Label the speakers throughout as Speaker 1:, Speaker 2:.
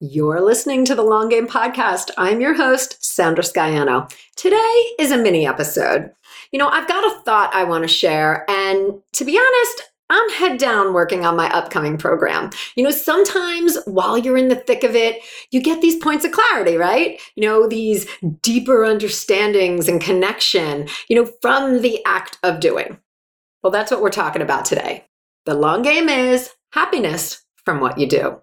Speaker 1: You're listening to the Long Game Podcast. I'm your host, Sandra Scaiano. Today is a mini episode. You know, I've got a thought I want to share, and to be honest, I'm head down working on my upcoming program. You know, sometimes while you're in the thick of it, you get these points of clarity, right? You know, these deeper understandings and connection, you know, from the act of doing. Well, that's what we're talking about today. The long game is happiness from what you do.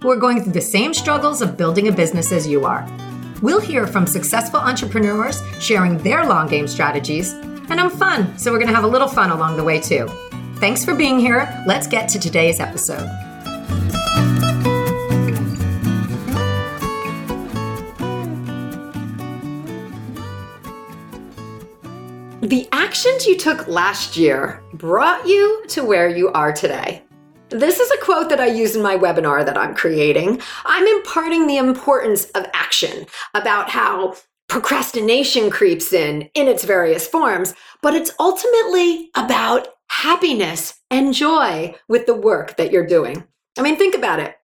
Speaker 1: who are going through the same struggles of building a business as you are. We'll hear from successful entrepreneurs sharing their long game strategies, and I'm fun, so we're going to have a little fun along the way too. Thanks for being here. Let's get to today's episode. The actions you took last year brought you to where you are today. This is a quote that I use in my webinar that I'm creating. I'm imparting the importance of action about how procrastination creeps in in its various forms, but it's ultimately about happiness and joy with the work that you're doing. I mean, think about it.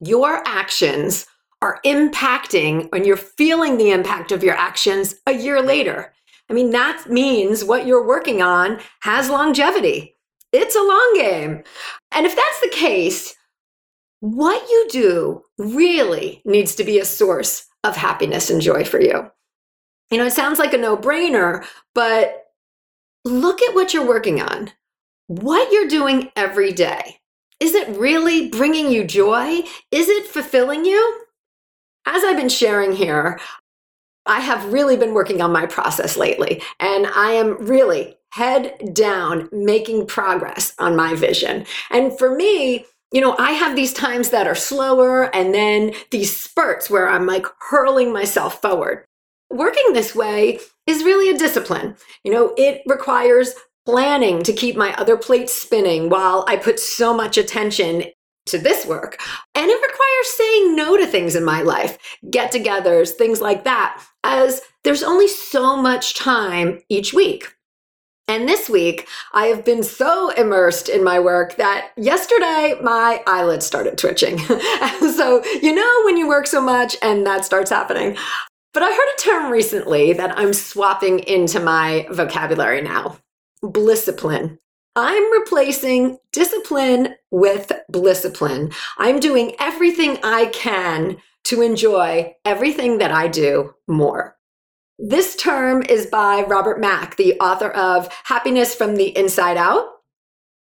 Speaker 1: Your actions are impacting and you're feeling the impact of your actions a year later. I mean, that means what you're working on has longevity. It's a long game. And if that's the case, what you do really needs to be a source of happiness and joy for you. You know, it sounds like a no brainer, but look at what you're working on. What you're doing every day. Is it really bringing you joy? Is it fulfilling you? As I've been sharing here, I have really been working on my process lately, and I am really head down making progress on my vision. And for me, you know, I have these times that are slower and then these spurts where I'm like hurling myself forward. Working this way is really a discipline. You know, it requires planning to keep my other plates spinning while I put so much attention to this work. And it requires saying no to things in my life, get togethers, things like that, as there's only so much time each week. And this week, I have been so immersed in my work that yesterday my eyelids started twitching. so, you know, when you work so much and that starts happening. But I heard a term recently that I'm swapping into my vocabulary now blissipline. I'm replacing discipline with blissipline. I'm doing everything I can to enjoy everything that I do more. This term is by Robert Mack, the author of Happiness from the Inside Out.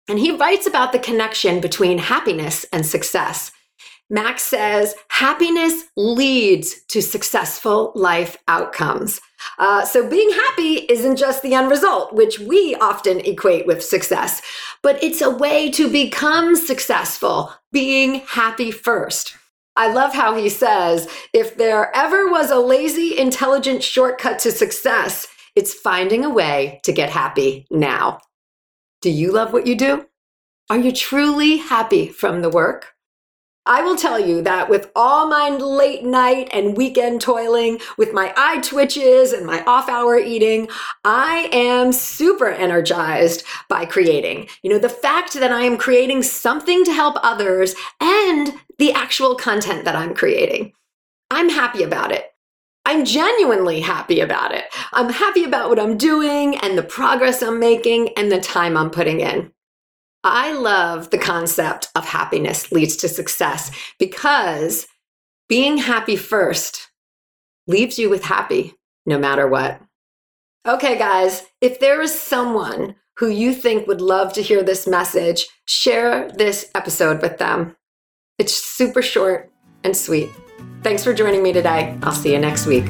Speaker 1: And he writes about the connection between happiness and success. Mack says happiness leads to successful life outcomes. Uh, so being happy isn't just the end result, which we often equate with success, but it's a way to become successful, being happy first. I love how he says if there ever was a lazy, intelligent shortcut to success, it's finding a way to get happy now. Do you love what you do? Are you truly happy from the work? I will tell you that with all my late night and weekend toiling, with my eye twitches and my off hour eating, I am super energized by creating. You know, the fact that I am creating something to help others and the actual content that I'm creating. I'm happy about it. I'm genuinely happy about it. I'm happy about what I'm doing and the progress I'm making and the time I'm putting in. I love the concept of happiness leads to success because being happy first leaves you with happy no matter what. Okay, guys, if there is someone who you think would love to hear this message, share this episode with them. It's super short and sweet. Thanks for joining me today. I'll see you next week.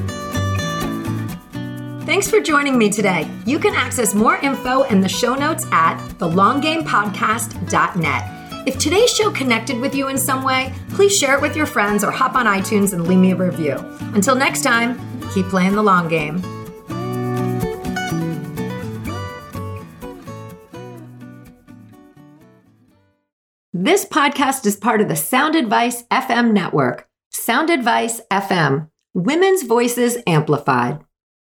Speaker 1: Thanks for joining me today. You can access more info in the show notes at thelonggamepodcast.net. If today's show connected with you in some way, please share it with your friends or hop on iTunes and leave me a review. Until next time, keep playing the long game. This podcast is part of the Sound Advice FM network. Sound Advice FM, women's voices amplified.